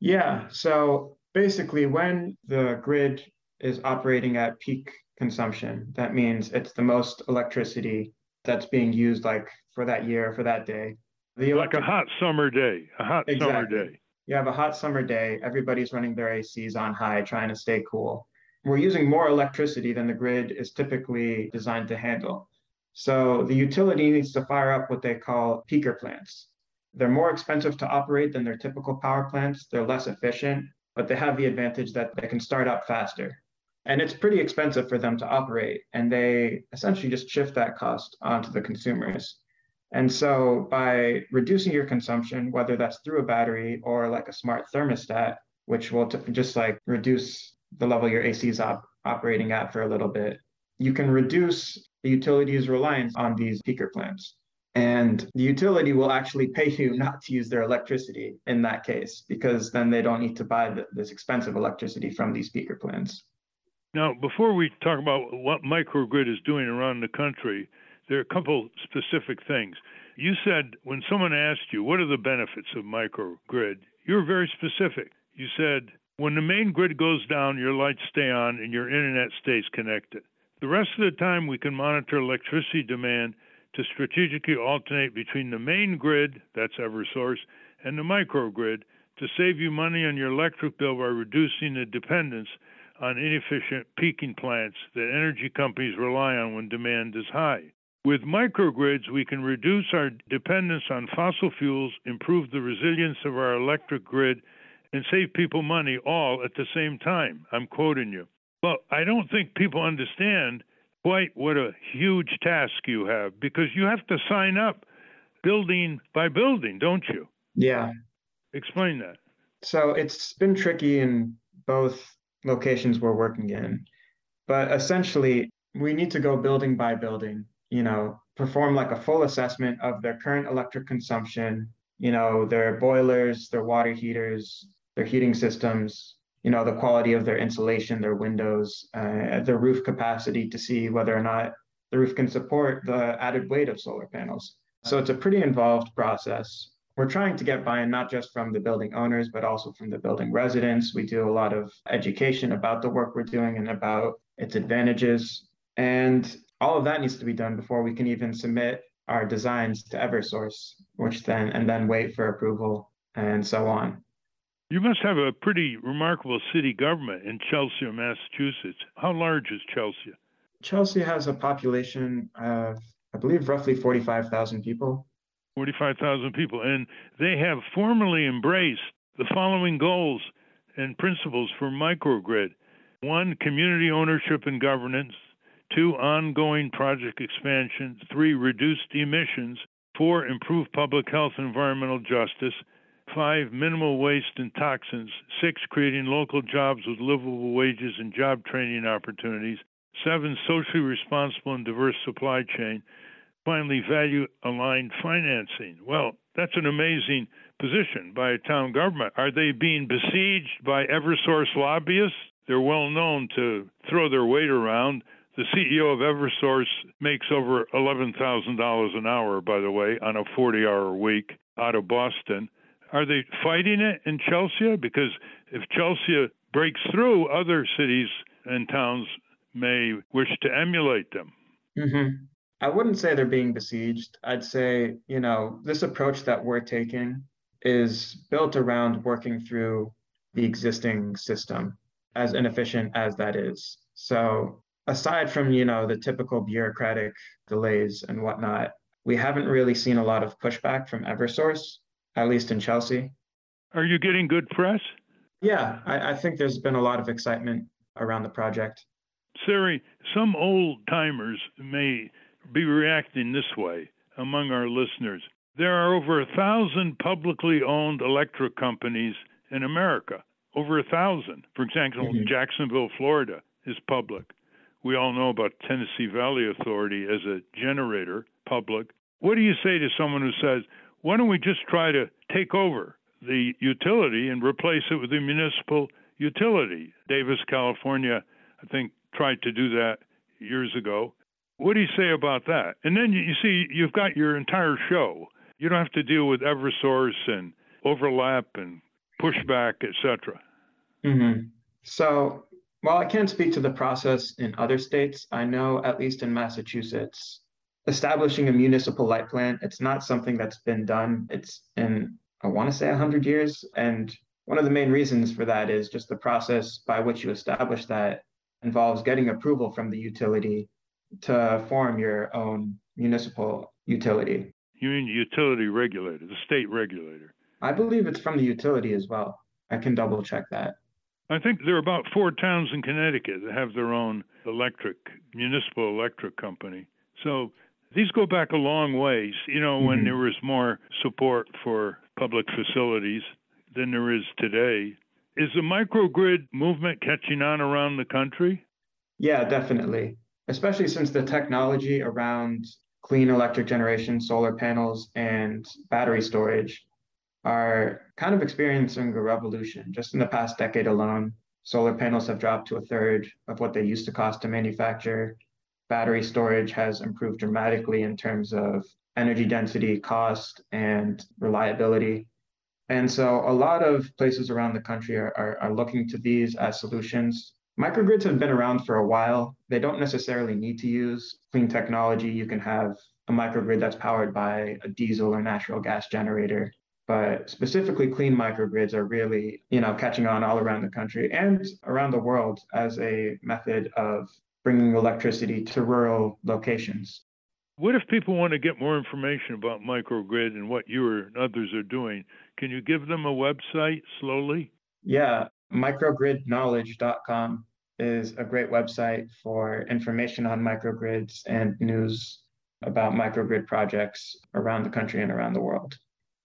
Yeah. So basically, when the grid is operating at peak consumption, that means it's the most electricity that's being used, like for that year, for that day. The electric... like a hot summer day, a hot exactly. summer day. You have a hot summer day, everybody's running their ACs on high, trying to stay cool. We're using more electricity than the grid is typically designed to handle. So the utility needs to fire up what they call peaker plants. They're more expensive to operate than their typical power plants. They're less efficient, but they have the advantage that they can start up faster. And it's pretty expensive for them to operate. And they essentially just shift that cost onto the consumers. And so by reducing your consumption, whether that's through a battery or like a smart thermostat, which will t- just like reduce the level your AC is op- operating at for a little bit, you can reduce the utility's reliance on these peaker plants. And the utility will actually pay you not to use their electricity in that case, because then they don't need to buy the, this expensive electricity from these peaker plants. Now, before we talk about what microgrid is doing around the country, there are a couple specific things. You said when someone asked you, what are the benefits of microgrid? You were very specific. You said, when the main grid goes down, your lights stay on and your internet stays connected. The rest of the time, we can monitor electricity demand to strategically alternate between the main grid, that's Eversource, and the microgrid to save you money on your electric bill by reducing the dependence on inefficient peaking plants that energy companies rely on when demand is high. With microgrids, we can reduce our dependence on fossil fuels, improve the resilience of our electric grid, and save people money all at the same time. I'm quoting you. But I don't think people understand quite what a huge task you have because you have to sign up building by building, don't you? Yeah. Explain that. So it's been tricky in both locations we're working in. But essentially, we need to go building by building, you know, perform like a full assessment of their current electric consumption, you know, their boilers, their water heaters, their heating systems, you know, the quality of their insulation, their windows, uh, the roof capacity to see whether or not the roof can support the added weight of solar panels. So it's a pretty involved process. We're trying to get buy in not just from the building owners, but also from the building residents. We do a lot of education about the work we're doing and about its advantages. And all of that needs to be done before we can even submit our designs to Eversource, which then and then wait for approval and so on. You must have a pretty remarkable city government in Chelsea, Massachusetts. How large is Chelsea? Chelsea has a population of, I believe, roughly 45,000 people. 45,000 people. And they have formally embraced the following goals and principles for microgrid one, community ownership and governance, two, ongoing project expansion, three, reduced emissions, four, improved public health and environmental justice, five, minimal waste and toxins, six, creating local jobs with livable wages and job training opportunities, seven, socially responsible and diverse supply chain, finally, value aligned financing. Well, that's an amazing position by a town government. Are they being besieged by Eversource lobbyists? They're well known to throw their weight around. The CEO of Eversource makes over $11,000 an hour, by the way, on a 40 hour week out of Boston. Are they fighting it in Chelsea? Because if Chelsea breaks through, other cities and towns may wish to emulate them. Mm-hmm. I wouldn't say they're being besieged. I'd say, you know, this approach that we're taking is built around working through the existing system, as inefficient as that is. So, aside from, you know, the typical bureaucratic delays and whatnot, we haven't really seen a lot of pushback from Eversource at least in Chelsea. Are you getting good press? Yeah, I, I think there's been a lot of excitement around the project. Sari, some old timers may be reacting this way among our listeners. There are over a thousand publicly owned electric companies in America. Over a thousand. For example, mm-hmm. Jacksonville, Florida is public. We all know about Tennessee Valley Authority as a generator, public. What do you say to someone who says, why don't we just try to take over the utility and replace it with a municipal utility? Davis, California, I think, tried to do that years ago. What do you say about that? And then you see, you've got your entire show. You don't have to deal with Eversource and overlap and pushback, etc. Mm-hmm. So, while I can't speak to the process in other states, I know at least in Massachusetts, establishing a municipal light plant, it's not something that's been done. It's in, I want to say, 100 years. And one of the main reasons for that is just the process by which you establish that involves getting approval from the utility to form your own municipal utility. You mean the utility regulator, the state regulator? I believe it's from the utility as well. I can double check that. I think there are about four towns in Connecticut that have their own electric, municipal electric company. So these go back a long ways, you know, when mm-hmm. there was more support for public facilities than there is today. Is the microgrid movement catching on around the country? Yeah, definitely. Especially since the technology around clean electric generation, solar panels, and battery storage are kind of experiencing a revolution. Just in the past decade alone, solar panels have dropped to a third of what they used to cost to manufacture battery storage has improved dramatically in terms of energy density, cost, and reliability. And so a lot of places around the country are, are, are, looking to these as solutions. Microgrids have been around for a while. They don't necessarily need to use clean technology. You can have a microgrid that's powered by a diesel or natural gas generator. But specifically, clean microgrids are really, you know, catching on all around the country and around the world as a method of bringing electricity to rural locations. What if people want to get more information about microgrid and what you and others are doing? Can you give them a website slowly? Yeah, microgridknowledge.com is a great website for information on microgrids and news about microgrid projects around the country and around the world.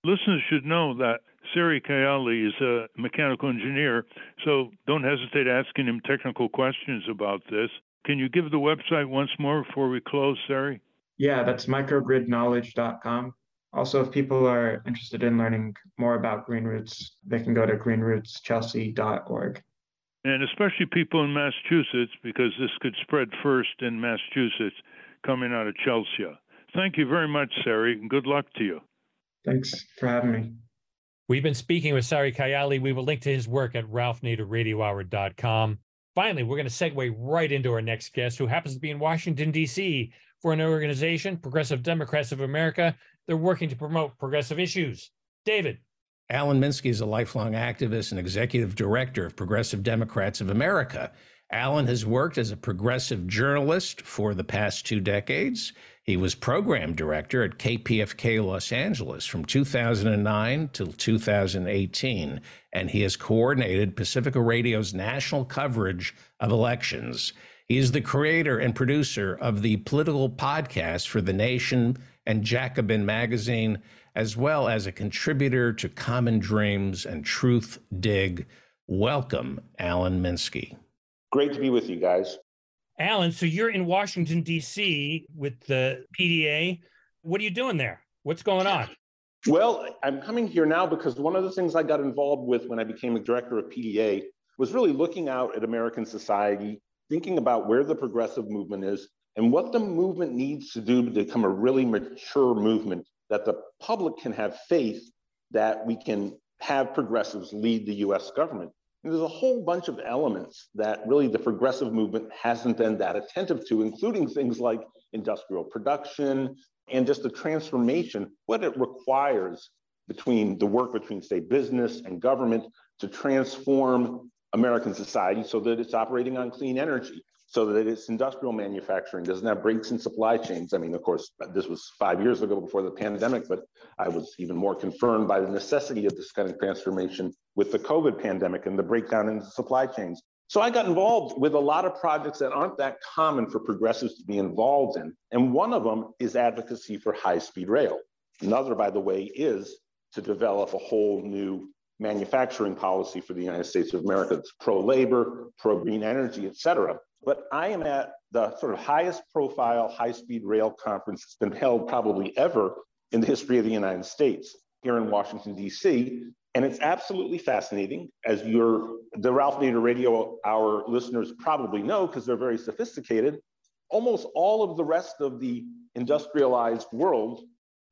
Listeners should know that Sari Kayyali is a mechanical engineer, so don't hesitate asking him technical questions about this. Can you give the website once more before we close, Sari? Yeah, that's microgridknowledge.com. Also, if people are interested in learning more about Green Roots, they can go to greenrootschelsea.org. And especially people in Massachusetts, because this could spread first in Massachusetts coming out of Chelsea. Thank you very much, Sari, and good luck to you. Thanks for having me. We've been speaking with Sari Kayyali. We will link to his work at ralphnaderradiohour.com. Finally, we're going to segue right into our next guest, who happens to be in Washington, D.C. for an organization, Progressive Democrats of America. They're working to promote progressive issues. David. Alan Minsky is a lifelong activist and executive director of Progressive Democrats of America. Alan has worked as a progressive journalist for the past two decades. He was program director at KPFK Los Angeles from 2009 till 2018, and he has coordinated Pacifica Radio's national coverage of elections. He is the creator and producer of the political podcast for The Nation and Jacobin magazine, as well as a contributor to Common Dreams and Truth Dig. Welcome, Alan Minsky. Great to be with you guys. Alan, so you're in Washington, D.C. with the PDA. What are you doing there? What's going on? Well, I'm coming here now because one of the things I got involved with when I became a director of PDA was really looking out at American society, thinking about where the progressive movement is and what the movement needs to do to become a really mature movement that the public can have faith that we can have progressives lead the US government. There's a whole bunch of elements that really the progressive movement hasn't been that attentive to, including things like industrial production and just the transformation, what it requires between the work between, say, business and government to transform American society so that it's operating on clean energy so that it's industrial manufacturing, doesn't have breaks in supply chains. I mean, of course, this was five years ago before the pandemic, but I was even more confirmed by the necessity of this kind of transformation with the COVID pandemic and the breakdown in the supply chains. So I got involved with a lot of projects that aren't that common for progressives to be involved in. And one of them is advocacy for high speed rail. Another, by the way, is to develop a whole new manufacturing policy for the United States of America that's pro labor, pro green energy, et cetera. But I am at the sort of highest profile high speed rail conference that's been held probably ever in the history of the United States here in Washington, D.C. And it's absolutely fascinating, as your the Ralph Nader Radio Hour listeners probably know, because they're very sophisticated. Almost all of the rest of the industrialized world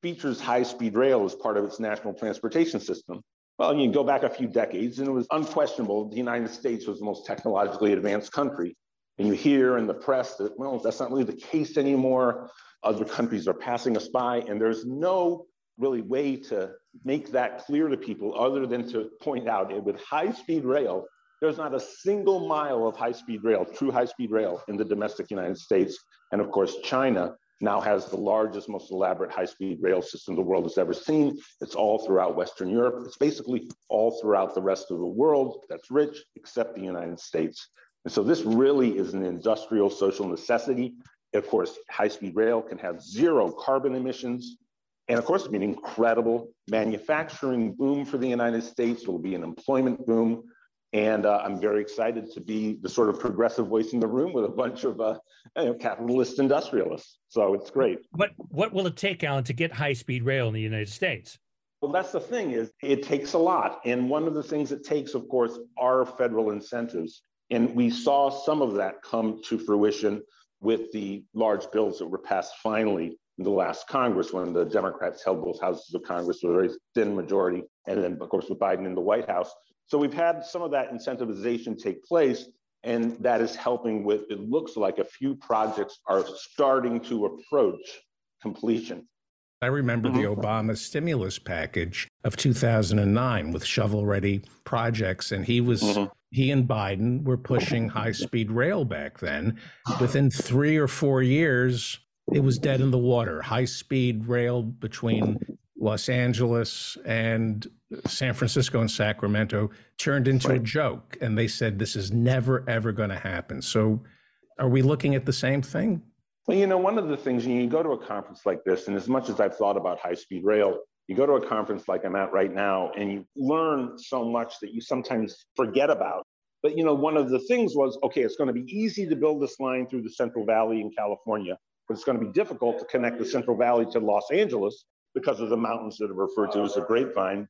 features high-speed rail as part of its national transportation system. Well, you go back a few decades, and it was unquestionable the United States was the most technologically advanced country. And you hear in the press that, well, that's not really the case anymore. Other countries are passing us by, and there's no really way to make that clear to people other than to point out it with high speed rail, there's not a single mile of high speed rail, true high speed rail in the domestic United States. And of course, China now has the largest, most elaborate high speed rail system the world has ever seen. It's all throughout Western Europe. It's basically all throughout the rest of the world that's rich, except the United States. And so this really is an industrial social necessity. Of course, high-speed rail can have zero carbon emissions. And of course, it'll be an incredible manufacturing boom for the United States. It'll be an employment boom. And uh, I'm very excited to be the sort of progressive voice in the room with a bunch of uh, you know, capitalist industrialists. So it's great. What what will it take, Alan, to get high speed rail in the United States? Well, that's the thing is it takes a lot. And one of the things it takes, of course, are federal incentives. And we saw some of that come to fruition with the large bills that were passed finally in the last Congress when the Democrats held both houses of Congress with a very thin majority. And then, of course, with Biden in the White House. So we've had some of that incentivization take place. And that is helping with, it looks like a few projects are starting to approach completion. I remember mm-hmm. the Obama stimulus package of 2009 with shovel ready projects, and he was mm-hmm he and Biden were pushing high speed rail back then. Within three or four years, it was dead in the water. High speed rail between Los Angeles and San Francisco and Sacramento turned into right. a joke. And they said, this is never, ever going to happen. So are we looking at the same thing? Well, you know, one of the things, you go to a conference like this, and as much as I've thought about high speed rail, you go to a conference like I'm at right now and you learn so much that you sometimes forget about. But you know, one of the things was, okay, it's going to be easy to build this line through the Central Valley in California, but it's going to be difficult to connect the Central Valley to Los Angeles because of the mountains that are referred to as the Grapevine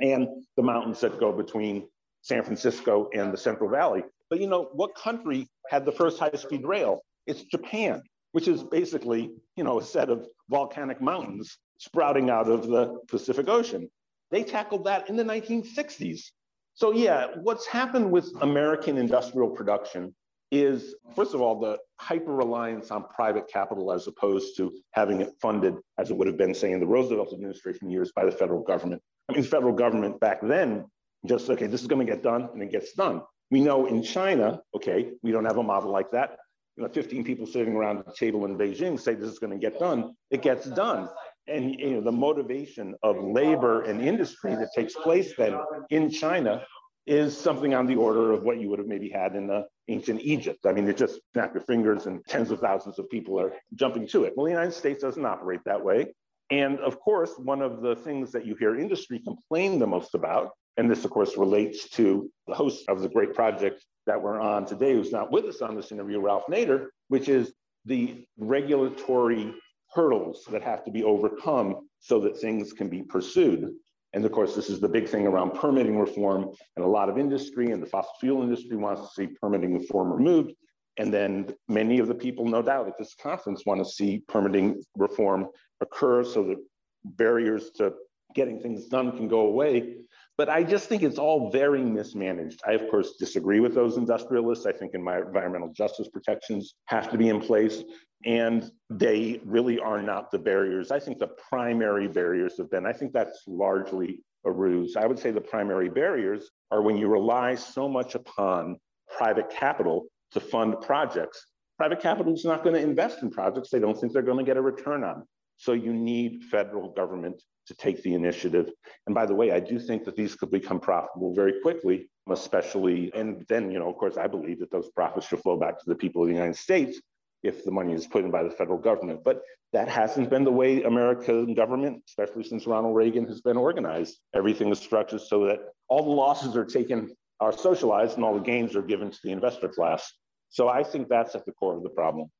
and the mountains that go between San Francisco and the Central Valley. But you know, what country had the first high-speed rail? It's Japan. Which is basically, you know, a set of volcanic mountains sprouting out of the Pacific Ocean. They tackled that in the 1960s. So yeah, what's happened with American industrial production is, first of all, the hyper reliance on private capital as opposed to having it funded, as it would have been, say, in the Roosevelt administration years by the federal government. I mean, the federal government back then just, okay, this is going to get done, and it gets done. We know in China, okay, we don't have a model like that. You know, 15 people sitting around the table in Beijing say this is going to get done. It gets done. And you know, the motivation of labor and industry that takes place then in China is something on the order of what you would have maybe had in the ancient Egypt. I mean, you just snap your fingers and tens of thousands of people are jumping to it. Well, the United States doesn't operate that way. And of course, one of the things that you hear industry complain the most about, and this, of course, relates to the host of the great project that we're on today, who's not with us on this interview, Ralph Nader, which is the regulatory hurdles that have to be overcome so that things can be pursued. And of course, this is the big thing around permitting reform. And a lot of industry and the fossil fuel industry wants to see permitting reform removed. And then many of the people, no doubt, at this conference want to see permitting reform occur so that barriers to getting things done can go away. But I just think it's all very mismanaged. I, of course, disagree with those industrialists. I think environmental justice protections have to be in place, and they really are not the barriers. I think the primary barriers have been, I think that's largely a ruse. I would say the primary barriers are when you rely so much upon private capital to fund projects. Private capital is not going to invest in projects they don't think they're going to get a return on. So you need federal government to take the initiative. And by the way, I do think that these could become profitable very quickly, especially, and then, you know, of course, I believe that those profits should flow back to the people of the United States if the money is put in by the federal government. But that hasn't been the way American government, especially since Ronald Reagan, has been organized. Everything is structured so that all the losses are taken, are socialized, and all the gains are given to the investor class. So I think that's at the core of the problem.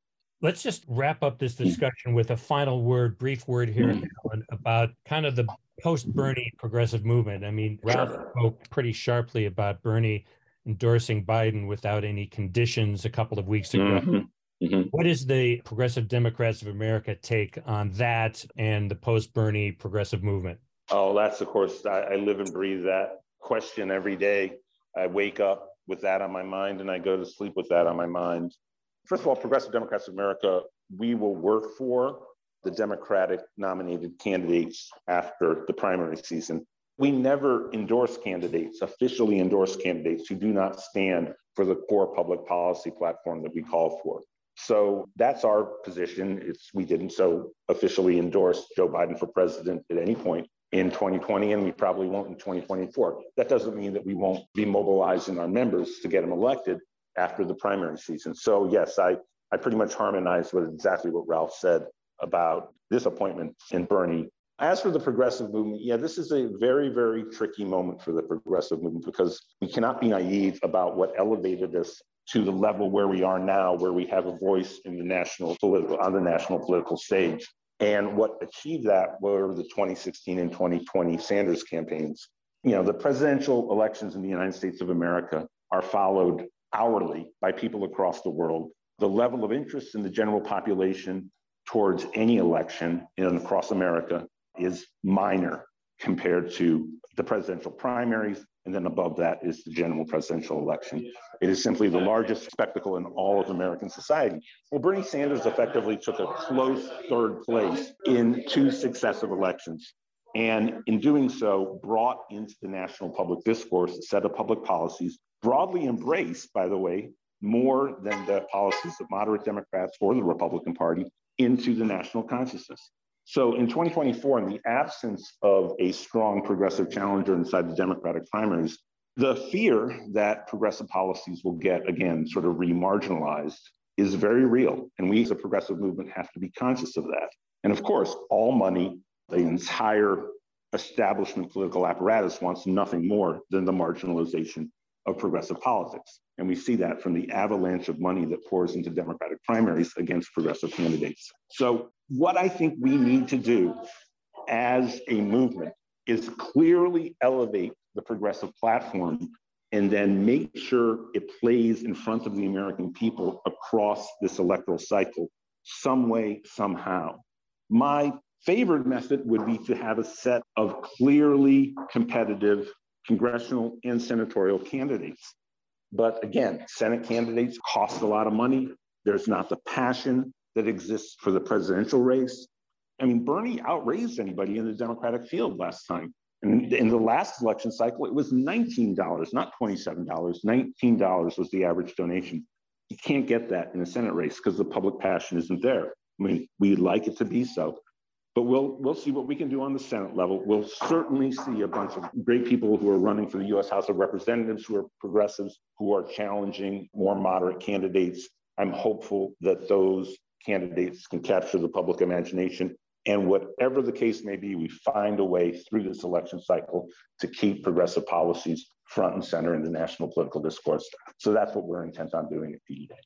Let's just wrap up this discussion with a final word, brief word here, mm. Alan, about kind of the post Bernie progressive movement. I mean, Ralph spoke pretty sharply about Bernie endorsing Biden without any conditions a couple of weeks ago. Mm-hmm. Mm-hmm. What is the Progressive Democrats of America take on that and the post Bernie progressive movement? Oh, that's of course, I, I live and breathe that question every day. I wake up with that on my mind and I go to sleep with that on my mind. First of all, Progressive Democrats of America, we will work for the Democratic nominated candidates after the primary season. We never endorse candidates, officially endorse candidates who do not stand for the core public policy platform that we call for. So that's our position. It's we didn't so officially endorse Joe Biden for president at any point in 2020, and we probably won't in 2024. That doesn't mean that we won't be mobilizing our members to get them elected after the primary season. So yes, I, I pretty much harmonized with exactly what Ralph said about this appointment in Bernie. As for the progressive movement, yeah, this is a very, very tricky moment for the progressive movement because we cannot be naive about what elevated us to the level where we are now, where we have a voice in the national political on the national political stage. And what achieved that were the 2016 and 2020 Sanders campaigns. You know, the presidential elections in the United States of America are followed hourly by people across the world. The level of interest in the general population towards any election in across America is minor compared to the presidential primaries. And then above that is the general presidential election. It is simply the largest spectacle in all of American society. Well, Bernie Sanders effectively took a close third place in two successive elections. And in doing so, brought into the national public discourse a set of public policies broadly embraced, by the way, more than the policies of moderate Democrats or the Republican Party into the national consciousness. So in 2024, in the absence of a strong progressive challenger inside the Democratic primaries, the fear that progressive policies will get, again, sort of remarginalized is very real. And we as a progressive movement have to be conscious of that. And of course, all money, the entire establishment political apparatus wants nothing more than the marginalization of progressive politics. And we see that from the avalanche of money that pours into Democratic primaries against progressive candidates. So, what I think we need to do as a movement is clearly elevate the progressive platform and then make sure it plays in front of the American people across this electoral cycle some way, somehow. My favorite method would be to have a set of clearly competitive congressional and senatorial candidates. But again, Senate candidates cost a lot of money. There's not the passion that exists for the presidential race. I mean, Bernie outraised anybody in the Democratic field last time. And in the last election cycle, it was $19, not $27. $19 was the average donation. You can't get that in a Senate race because the public passion isn't there. I mean, we'd like it to be so, but we'll we'll see what we can do on the Senate level. We'll certainly see a bunch of great people who are running for the U.S. House of Representatives, who are progressives, who are challenging more moderate candidates. I'm hopeful that those candidates can capture the public imagination. And whatever the case may be, we find a way through this election cycle to keep progressive policies front and center in the national political discourse. So that's what we're intent on doing at PDA.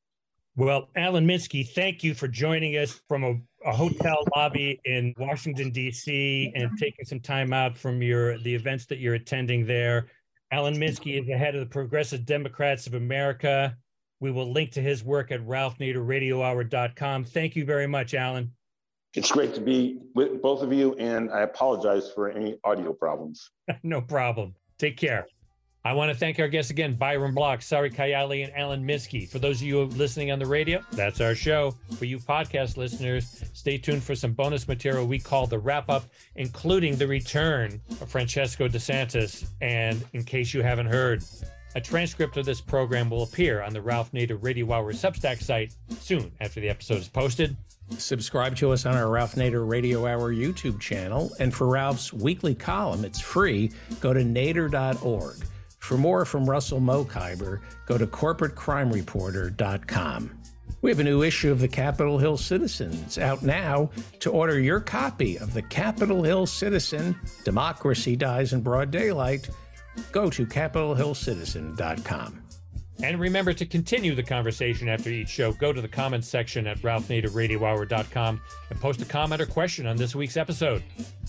Well, Alan Minsky, thank you for joining us from a, a hotel lobby in Washington, D.C., and taking some time out from your the events that you're attending there. Alan Minsky is the head of the Progressive Democrats of America. We will link to his work at ralphnaderradiohour.com. Thank you very much, Alan. It's great to be with both of you, and I apologize for any audio problems. no problem. Take care. I want to thank our guests again, Byron Bloch, Sari Kayyali, and Alan Minsky. For those of you listening on the radio, that's our show. For you podcast listeners, stay tuned for some bonus material we call the wrap up, including the return of Francesco DeSantis. And in case you haven't heard, a transcript of this program will appear on the Ralph Nader Radio Hour Substack site soon after the episode is posted. Subscribe to us on our Ralph Nader Radio Hour YouTube channel. And for Ralph's weekly column, it's free. Go to nader.org. For more from Russell Mokhiber, go to corporatecrimereporter.com. We have a new issue of the Capitol Hill Citizen. It's out now. To order your copy of the Capitol Hill Citizen, Democracy Dies in Broad Daylight, go to capitolhillcitizen.com. And remember to continue the conversation after each show. Go to the comments section at ralphnaderradiohour.com and post a comment or question on this week's episode.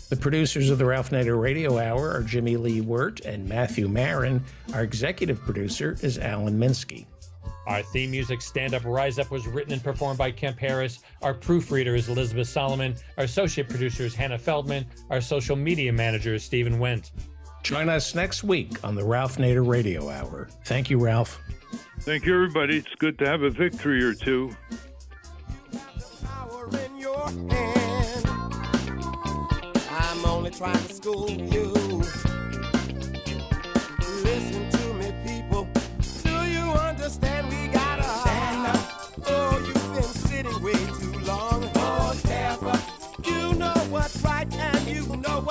The producers of the Ralph Nader Radio Hour are Jimmy Lee Wirt and Matthew Marin. Our executive producer is Alan Minsky. Our theme music, Stand Up Rise Up, was written and performed by Kemp Harris. Our proofreader is Elizabeth Solomon. Our associate producer is Hannah Feldman. Our social media manager is Stephen Wendt. Join us next week on the Ralph Nader Radio Hour. Thank you, Ralph. Thank you, everybody. It's good to have a victory or two. I'm only trying to school you. Listen to me, people. Do you understand? We gotta stand up. Oh, you've been sitting way too long. Oh. You know what's right and you know.